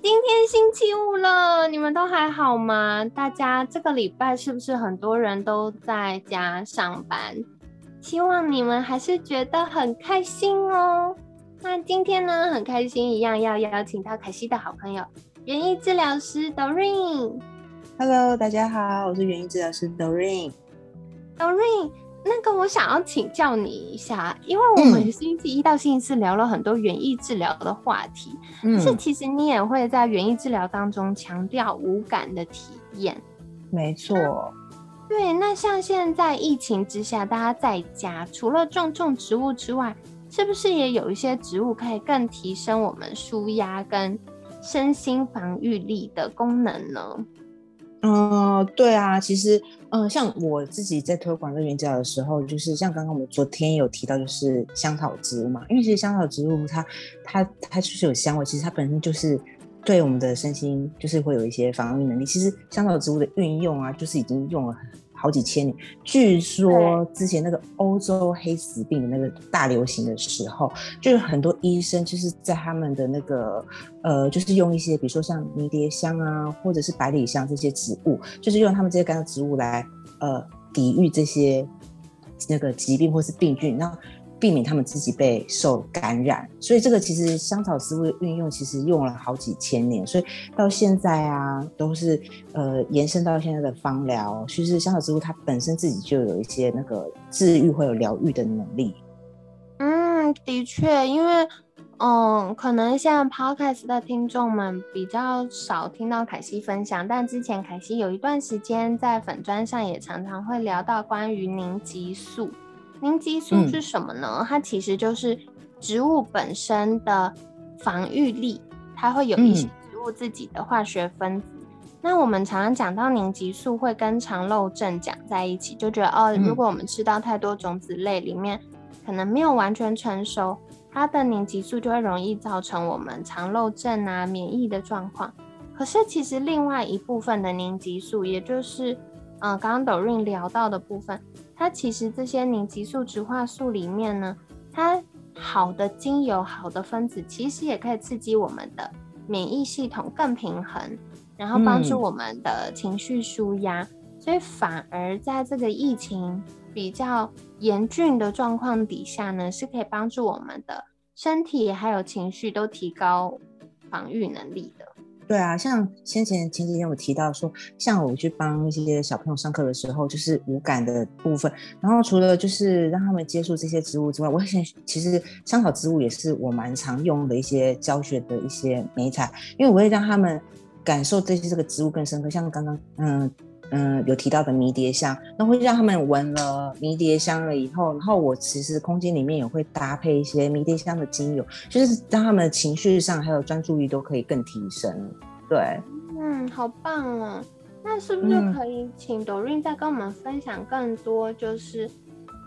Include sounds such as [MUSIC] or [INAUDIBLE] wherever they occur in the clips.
今天星期五了，你们都还好吗？大家这个礼拜是不是很多人都在家上班？希望你们还是觉得很开心哦。那今天呢，很开心一样要邀请到凯西的好朋友园艺治疗师 Doreen。Hello，大家好，我是园艺治疗师 Doreen。Doreen。那个，我想要请教你一下，因为我们星期一到星期四聊了很多园艺治疗的话题，嗯，是其实你也会在园艺治疗当中强调无感的体验，没错。对，那像现在疫情之下，大家在家除了种种植物之外，是不是也有一些植物可以更提升我们舒压跟身心防御力的功能呢？嗯，对啊，其实，嗯，像我自己在推广这个原教的时候，就是像刚刚我们昨天有提到，就是香草植物嘛，因为其实香草植物它它它就是有香味，其实它本身就是对我们的身心就是会有一些防御能力。其实香草植物的运用啊，就是已经用了。好几千年，据说之前那个欧洲黑死病的那个大流行的时候，就是很多医生就是在他们的那个呃，就是用一些比如说像迷迭香啊，或者是百里香这些植物，就是用他们这些干燥植物来呃抵御这些那个疾病或是病菌，那。避免他们自己被受感染，所以这个其实香草植物运用其实用了好几千年，所以到现在啊都是呃延伸到现在的芳疗。其实香草植物它本身自己就有一些那个治愈或有疗愈的能力。嗯，的确，因为嗯，可能像 podcast 的听众们比较少听到凯西分享，但之前凯西有一段时间在粉砖上也常常会聊到关于凝集素。凝激素是什么呢？它其实就是植物本身的防御力，它会有一些植物自己的化学分子。那我们常常讲到凝激素会跟肠漏症讲在一起，就觉得哦，如果我们吃到太多种子类里面可能没有完全成熟，它的凝激素就会容易造成我们肠漏症啊、免疫的状况。可是其实另外一部分的凝激素，也就是嗯刚刚抖润聊到的部分。它其实这些凝集素、植化素里面呢，它好的精油、好的分子，其实也可以刺激我们的免疫系统更平衡，然后帮助我们的情绪舒压。所以反而在这个疫情比较严峻的状况底下呢，是可以帮助我们的身体还有情绪都提高防御能力的。对啊，像先前前几天我提到说，像我去帮一些小朋友上课的时候，就是无感的部分。然后除了就是让他们接触这些植物之外，我想其实香草植物也是我蛮常用的一些教学的一些美彩，因为我会让他们感受这些这个植物更深刻。像刚刚嗯。嗯，有提到的迷迭香，那会让他们闻了迷迭香了以后，然后我其实空间里面也会搭配一些迷迭香的精油，就是让他们的情绪上还有专注力都可以更提升。对，嗯，好棒哦。那是不是可以请 Doreen 再跟我们分享更多，就是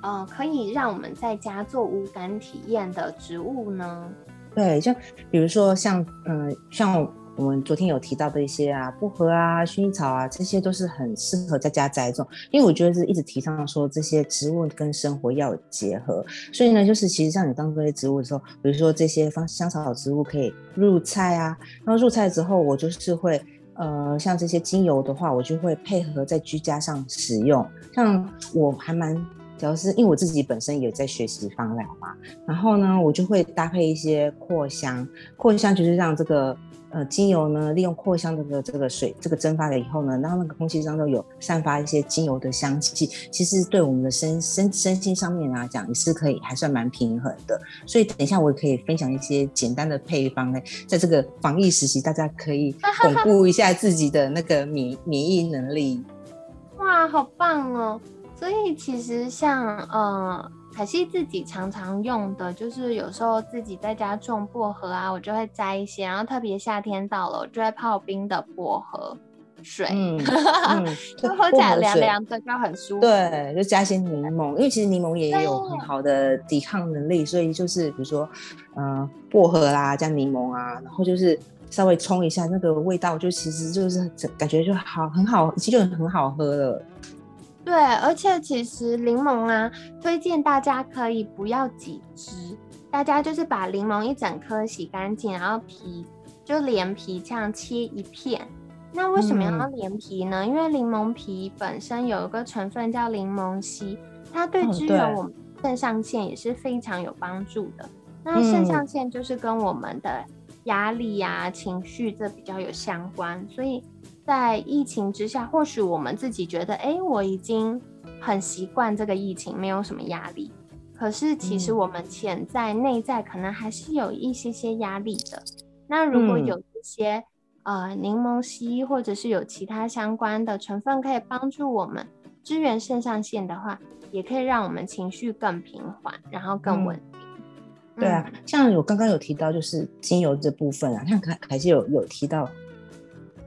呃，可以让我们在家做无感体验的植物呢？对，就比如说像嗯，像。我们昨天有提到的一些啊，薄荷啊、薰衣草啊，这些都是很适合在家栽种，因为我觉得是一直提倡说这些植物跟生活要有结合。所以呢，就是其实像你当这些植物的时候，比如说这些芳香草植物可以入菜啊，然后入菜之后，我就是会呃，像这些精油的话，我就会配合在居家上使用。像我还蛮主要是因为我自己本身也在学习芳疗嘛，然后呢，我就会搭配一些扩香，扩香就是让这个。呃，精油呢，利用扩香这个这个水，这个蒸发了以后呢，然后那个空气当中有散发一些精油的香气，其实对我们的身身身心上面来讲也是可以还算蛮平衡的。所以等一下我也可以分享一些简单的配方呢，在这个防疫时期，大家可以 [LAUGHS] 巩固一下自己的那个免免疫能力。哇，好棒哦！所以其实像呃。凯西自己常常用的就是有时候自己在家种薄荷啊，我就会摘一些，然后特别夏天到了，我就会泡冰的薄荷，水，嗯嗯，就对喝起来凉凉的，就很舒服。对，就加一些柠檬，因为其实柠檬也有很好的抵抗能力，所以就是比如说，呃，薄荷啦加柠檬啊，然后就是稍微冲一下，那个味道就其实就是感觉就好很好，其实就很好喝了。对，而且其实柠檬啊，推荐大家可以不要挤汁，大家就是把柠檬一整颗洗干净，然后皮就连皮这样切一片。那为什么要嗯连皮呢？因为柠檬皮本身有一个成分叫柠檬烯，它对支援我们肾上腺也是非常有帮助的。那肾嗯上腺就是跟我们的压力呀、情绪这比较有相关，所以在疫情之下，或许我们自己觉得，哎，我已经很习惯这个疫情，没有什么压力。可是其实嗯我们潜在、内在可能还是有一些些压力的。那如果嗯有一些、呃柠檬烯，或者是有其他相关的成分可以帮助我们支援肾上腺的话，也可以让我们情绪更平缓，然后更嗯稳定。对啊，嗯像我刚刚有提到就是精油这部分啊，像凯凯西有有提到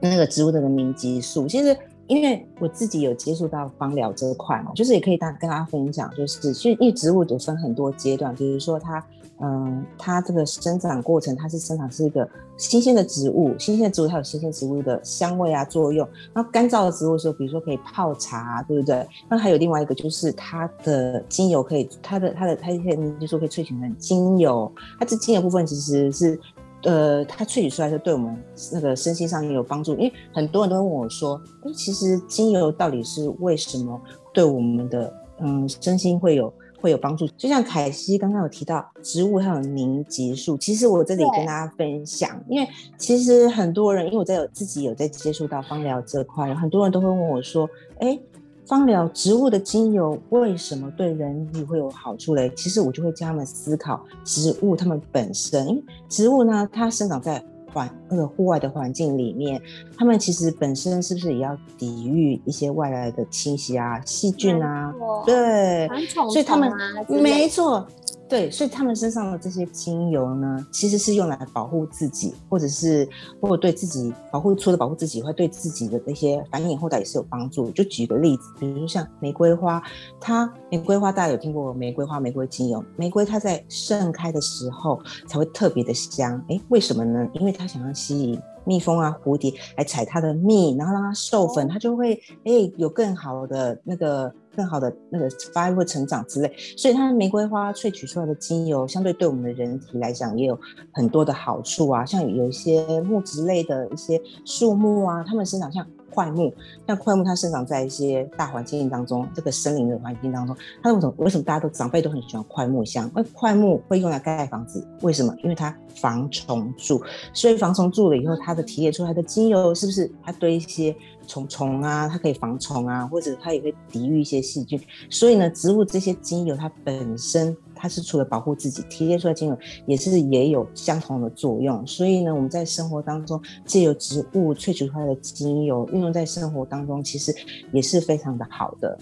那个植物的明激素，其实因为我自己有接触到芳疗这一块嘛，就是也可以大跟大家分享，就是其实因为植物有分很多阶段，比如说它，嗯，它这个生长过程，它是生长是一个新鲜的植物，新鲜的植物它有新鲜植物的香味啊作用，然后干燥的植物的时候，比如说可以泡茶，对不对？那还有另外一个就是它的精油可以，它的它的它一些明激素可以萃取成精油，它这精油部分其实是。呃，它萃取出来是对我们那个身心上也有帮助，因为很多人都会问我说，哎，其实精油到底是为什么对我们的嗯身心会有会有帮助？就像凯西刚刚有提到，植物它有凝集素，其实我这里跟大家分享，因为其实很多人，因为我在有自己有在接触到芳疗这块，很多人都会问我说，哎。芳疗植物的精油为什么对人体会有好处嘞？其实我就会教他们思考植物它们本身，因为植物呢，它生长在环那个户外的环境里面，它们其实本身是不是也要抵御一些外来的侵袭啊、细菌啊？对，所以他们没错，对，所以他们身上的这些精油呢，其实是用来保护自己，或者是或者对自己保护，除了保护自己，会对自己的那些繁衍后代也是有帮助。就举个例子，比如说像玫瑰花，它玫瑰花大家有听过玫瑰花玫瑰精油，玫瑰它在盛开的时候才会特别的香，诶，为什么呢？因为它想要吸引。蜜蜂啊，蝴蝶来采它的蜜，然后让它授粉，它就会诶有更好的那个更好的那个发育或成长之类。所以它的玫瑰花萃取出来的精油，相对对我们的人体来讲也有很多的好处啊。像有一些木质类的一些树木啊，它们生长像块木，像块木它生长在一些大环境当中，这个森林的环境当中，它为什么为什么大家都长辈都很喜欢块木香？因为块木会用来盖房子，为什么？因为它防虫蛀，所以防虫蛀了以后，它的提炼出来的精油是不是它对一些虫虫啊，它可以防虫啊，或者它也会抵御一些细菌。所以呢，植物这些精油它本身它是除了保护自己，提炼出来精油也是也有相同的作用。所以呢，我们在生活当中借由植物萃取出来的精油运用在生活当中，其实也是非常的好的。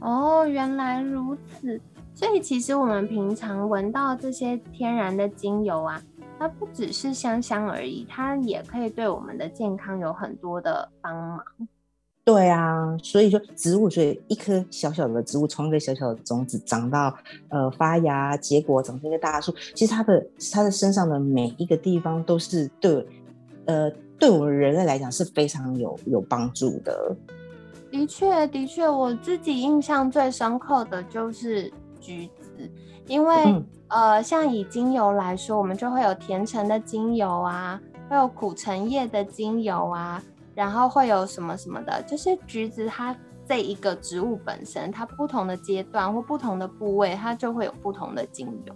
哦，原来如此。所以其实我们平常闻到这些天然的精油啊，它不只是香香而已，它也可以对我们的健康有很多的帮忙。对啊，所以说植物，所以一颗小小的植物从一个小小的种子长到呃发芽、结果，长成一个大树，其实它的它的身上的每一个地方都是对呃对我们人类来讲是非常有有帮助的。的确，的确，我自己印象最深刻的就是橘子，因为、嗯呃，像以精油来说，我们就会有甜橙的精油啊，会有苦橙叶的精油啊，然后会有什么什么的，就是橘子它这一个植物本身，它不同的阶段或不同的部位，它就会有不同的精油。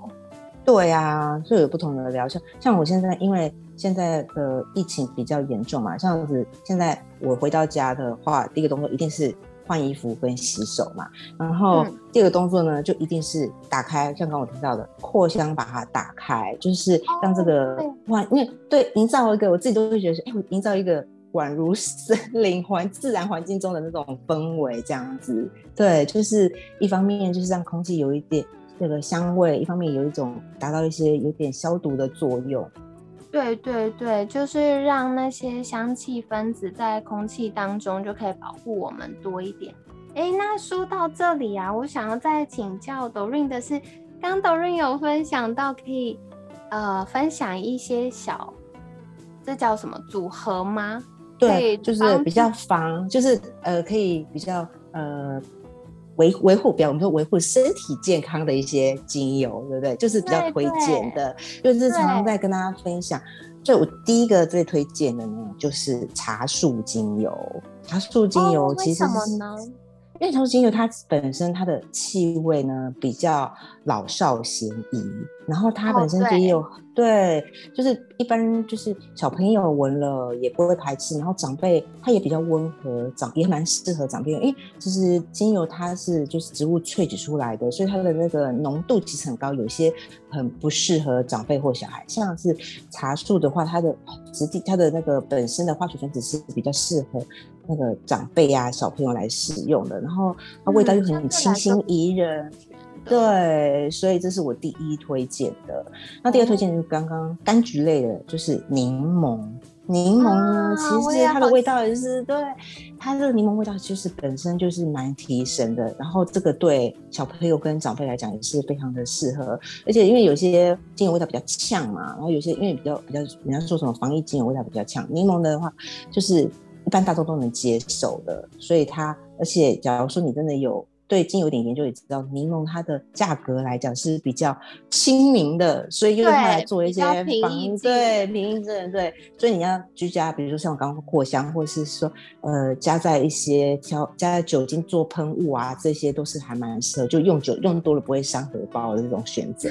对啊，就有不同的疗效。像我现在，因为现在的疫情比较严重嘛，这样子，现在我回到家的话，第一个动作一定是换衣服跟洗手嘛，然后嗯第二个动作呢，就一定是打开，像刚刚我提到的扩香，把它打开，就是让这个换，因为对营造一个我自己都会觉得说，哎，我营造一个。宛如森林 [LAUGHS] 环自然环境中的那种氛围，这样子，对，就是一方面就是让空气有一点那个香味，一方面有一种达到一些有点消毒的作用。对对对，就是让那些香气分子在空气当中就可以保护我们多一点。哎，那说到这里啊，我想要再请教 Dorin 的是，刚 Dorin 有分享到可以呃分享一些小，这叫什么组合吗？对，就是比较防，就是呃可以比较呃。维维护，比如我们说维护身体健康的一些精油，对不对？就是比较推荐的，就是常常在跟大家分享。所以我第一个最推荐的呢，就是茶树精油。茶树精油其实呢？因为茶树精油它本身它的气味呢比较老少咸宜，然后它本身就有对，就是一般就是小朋友闻了也不会排斥，然后长辈它也比较温和，长也蛮适合长辈用。因为其实精油它是就是植物萃取出来的，所以它的那个浓度其实很高，有些很不适合长辈或小孩。像是茶树的话，它的质地它的那个本身的化学分子是比较适合。那个长辈呀、小朋友来使用的，然后它味道又很清新宜人，对，所以这是我第一推荐的。那第二推荐就是刚刚柑橘类的，就是柠檬。柠檬呢，其实它的味道也是对它这个柠檬味道，其实本身就是蛮提神的。然后这个对小朋友跟长辈来讲也是非常的适合，而且因为有些精油味道比较呛嘛，然后有些因为比较比较人家说什么防疫精油味道比较呛，柠檬的话就是。一般大众都能接受的，所以它，而且假如说你真的有对精油点研究，也知道柠檬它的价格来讲是比较亲民的，所以用它来做一些防对平易症对，所以你要居家，比如说像我刚刚扩香，或者是说呃加在一些调加在酒精做喷雾啊，这些都是还蛮适合，就用久用多了不会伤荷包的这种选择。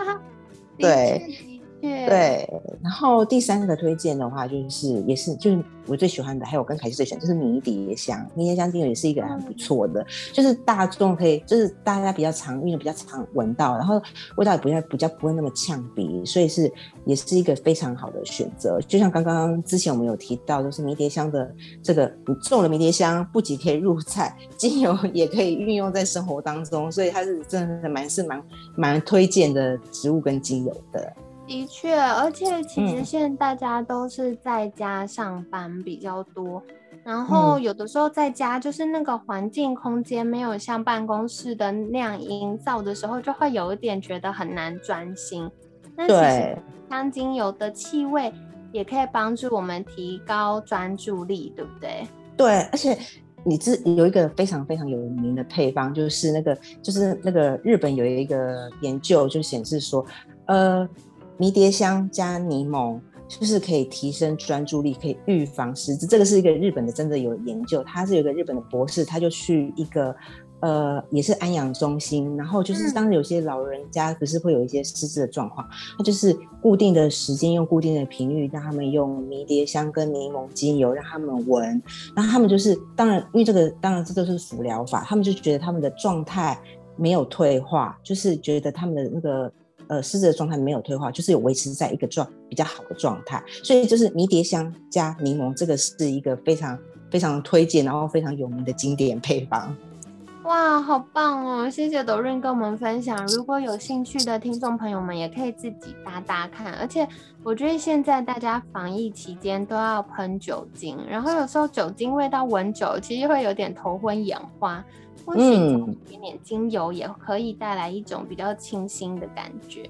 [LAUGHS] 对。对，然后第三个推荐的话，就是也是就是我最喜欢的，还有跟凯西最喜欢就是迷迭香，迷迭香精油也是一个很不错的，就是大众可以就是大家比较常用、比较常闻到，然后味道也比较比较不会那么呛鼻，所以是也是一个非常好的选择。就像刚刚之前我们有提到，就是迷迭香的这个，你种了迷迭香，不仅可以入菜，[LAUGHS] 精油也可以运用在生活当中，所以它是真的蛮是蛮蛮推荐的植物跟精油的。的确，而且其实现在大家都是在家上班比较多，然后有的时候在家就是那个环境空间没有像办公室的那样营造的时候，就会有一点觉得很难专心。那其实香精油的气味也可以帮助我们提高专注力，对不对？对，而且你知有一个非常非常有名的配方，就是那个就是那个日本有一个研究就显示说，呃。迷迭香加柠檬，就是可以提升专注力，可以预防失智。这个是一个日本的，真的有研究。他是有个日本的博士，他就去一个呃，也是安养中心，然后就是当有些老人家不是会有一些失智的状况，他就是固定的时间用固定的频率，让他们用迷迭香跟柠檬精油让他们闻，然后他们就是当然，因为这个当然这都是辅疗法，他们就觉得他们的状态没有退化，就是觉得他们的那个。呃，失智的状态没有退化，就是有维持在一个状比较好的状态，所以就是迷迭香加柠檬，这个是一个非常非常推荐，然后非常有名的经典配方。哇，好棒哦！谢谢德润跟我们分享。如果有兴趣的听众朋友们，也可以自己搭搭看。而且我觉得现在大家防疫期间都要喷酒精，然后有时候酒精味道闻久，其实会有点头昏眼花。或许一点点精油也可以带来一种比较清新的感觉。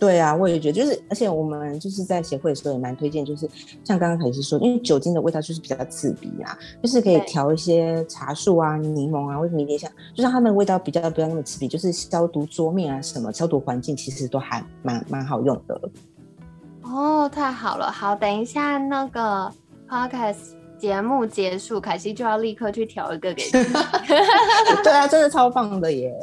对啊，我也觉得，就是而且我们就是在协会的时候也蛮推荐，就是像刚刚凯西说，因为酒精的味道就是比较刺鼻啊，就是可以调一些茶树啊、柠檬啊或者迷迭香，就让它们味道比较不要那么刺鼻，就是消毒桌面啊什么，消毒环境其实都还蛮蛮好用的。哦，太好了，好，等一下那个 podcast。节目结束，凯西就要立刻去调一个给你。[LAUGHS] 对啊，真的超棒的耶！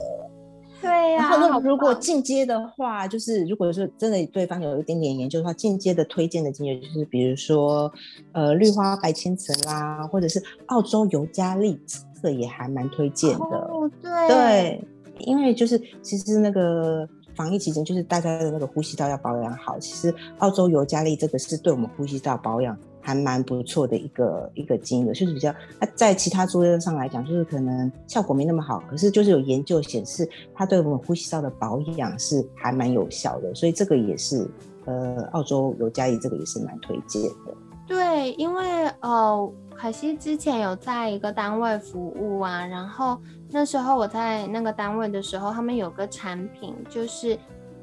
对呀。然后如果进阶的话，就是如果是真的对方有一点点研究的话，进阶的推荐的精油就是比如说呃绿花白千层啦，或者是澳洲尤加利，这个也还蛮推荐的。哦，对。对，因为就是其实那个防疫期间，就是大家的那个呼吸道要保养好，其实澳洲尤加利这个是对我们呼吸道保养。还蛮不错的一个一个精油，就是比较它在其他作用上来讲，就是可能效果没那么好，可是就是有研究显示，它对我们呼吸道的保养是还蛮有效的，所以这个也是呃澳洲尤嘉义这个也是蛮推荐的。对，因为呃，可惜之前有在一个单位服务啊，然后那时候我在那个单位的时候，他们有个产品就是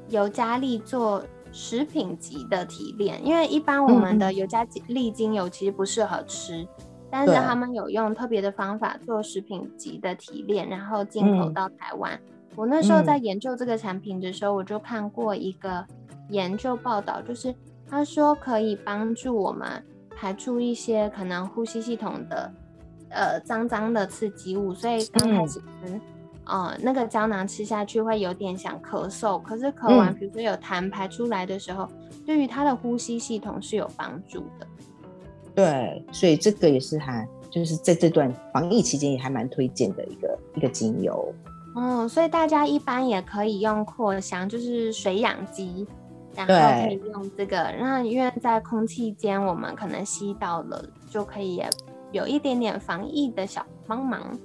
尤加利做食品级的提炼，因为一般我们的尤加利精油其实不适合吃，但是他们有用特别的方法做食品级的提炼，然后进口到台湾。我那时候在研究这个产品的时候，我就看过一个研究报道，就是他说可以帮助我们。排出一些可能呼吸系统的呃脏脏的刺激物，所以刚开始吃，呃那个胶囊吃下去会有点想咳嗽，可是咳完，比如说有痰排出来的时候，对于他的呼吸系统是有帮助的。对，所以这个也是还就是在这段防疫期间也还蛮推荐的一个一个精油。嗯，所以大家一般也可以用扩香，就是水养机。然后可以用这个，那因为在空气间我们可能吸到了，就可以有一点点防疫的小帮忙。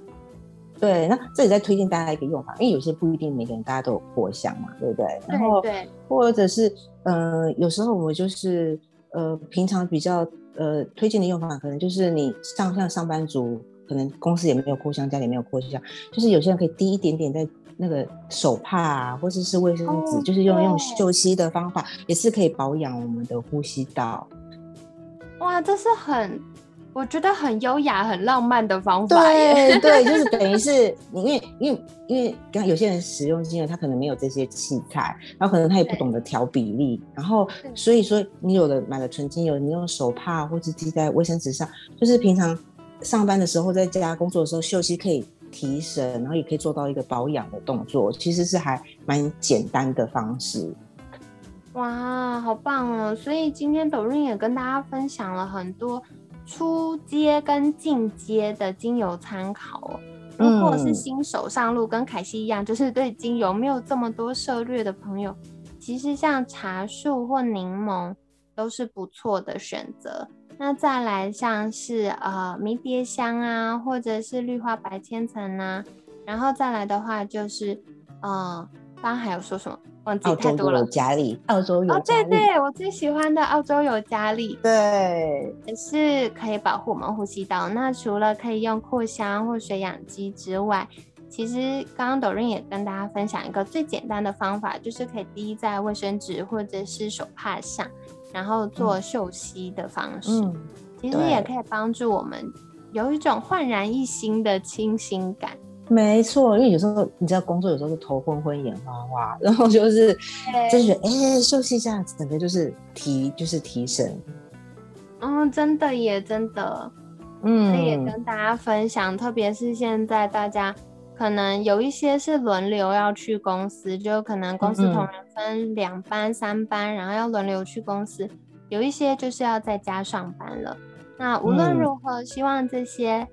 对，那这里再推荐大家一个用法，因为有些不一定每个人大家都有扩香嘛，对不对？然后对，或者是呃，有时候我们就是呃，平常比较呃推荐的用法，可能就是你上像上班族，可能公司也没有扩香，家里没有扩香，就是有些人可以滴一点点在。那个手帕啊，或者是卫生纸，就是用用嗅吸的方法，也是可以保养我们的呼吸道。哇，这是很，我觉得很优雅、很浪漫的方法。对对，就是等于是，因为因为因为刚有些人使用精油，他可能没有这些器材，然后可能他也不懂得调比例，然后所以说你有的买了纯精油，你用手帕或者滴在卫生纸上，就是平常上班的时候，在家工作的时候嗅息可以。提神，然后也可以做到一个保养的动作，其实是还蛮简单的方式。哇，好棒哦！所以今天抖音也跟大家分享了很多初阶跟进阶的精油参考。如果是新手上路，跟凯西一样，就是对精油没有这么多涉略的朋友，其实像茶树或柠檬都是不错的选择。那再来像是呃迷迭香啊，或者是绿花白千层啊，然后再来的话就是呃，刚刚还有说什么？忘记太多了。澳洲有佳丽，澳洲有哦，对对，我最喜欢的澳洲有佳丽，对，也是可以保护我们呼吸道。那除了可以用扩香或水氧机之外，其实刚刚抖音也跟大家分享一个最简单的方法，就是可以滴在卫生纸或者是手帕上。然后做嗅吸的方式，其实也可以帮助我们有一种焕然一新的清新感。没错，因为有时候你知道工作有时候是头昏昏、眼花花，然后就是就是觉得哎，休息一下，整个就是提就是提神。嗯，真的也真的，嗯，可以跟大家分享，特别是现在大家。可能有一些是轮流要去公司，就可能公司同仁分两班、三班，然后要轮流去公司。有一些就是要在家上班了。那无论如何，希望这些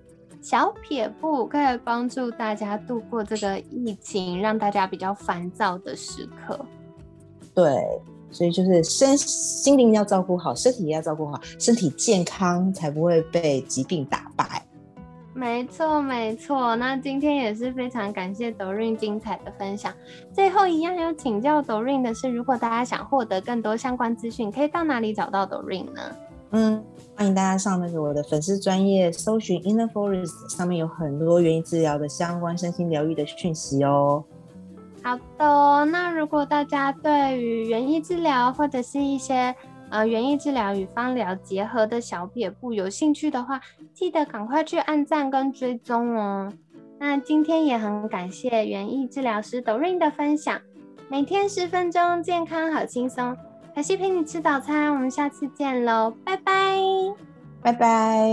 小撇步可以帮助大家度过这个疫情，让大家比较烦躁的时刻。对，所以就是身心灵要照顾好，身体也要照顾好，身体健康才不会被疾病打败。没错，没错。那今天也是非常感谢 Dorin 精彩的分享。最后一样要请教 Dorin 的是，如果大家想获得更多相关资讯，可以到哪里找到 Dorin 呢？嗯，欢迎大家上那个我的粉丝专业搜寻 Inner Forest，上面有很多园艺治疗的相关身心疗愈的讯息哦。好的，那如果大家对于园艺治疗或者是一些呃，园艺治疗与芳疗结合的小撇步，有兴趣的话，记得赶快去按赞跟追踪哦。那今天也很感谢园艺治疗师 Doreen 的分享，每天十分钟，健康好轻松。凯西陪你吃早餐，我们下次见喽，拜拜，拜拜。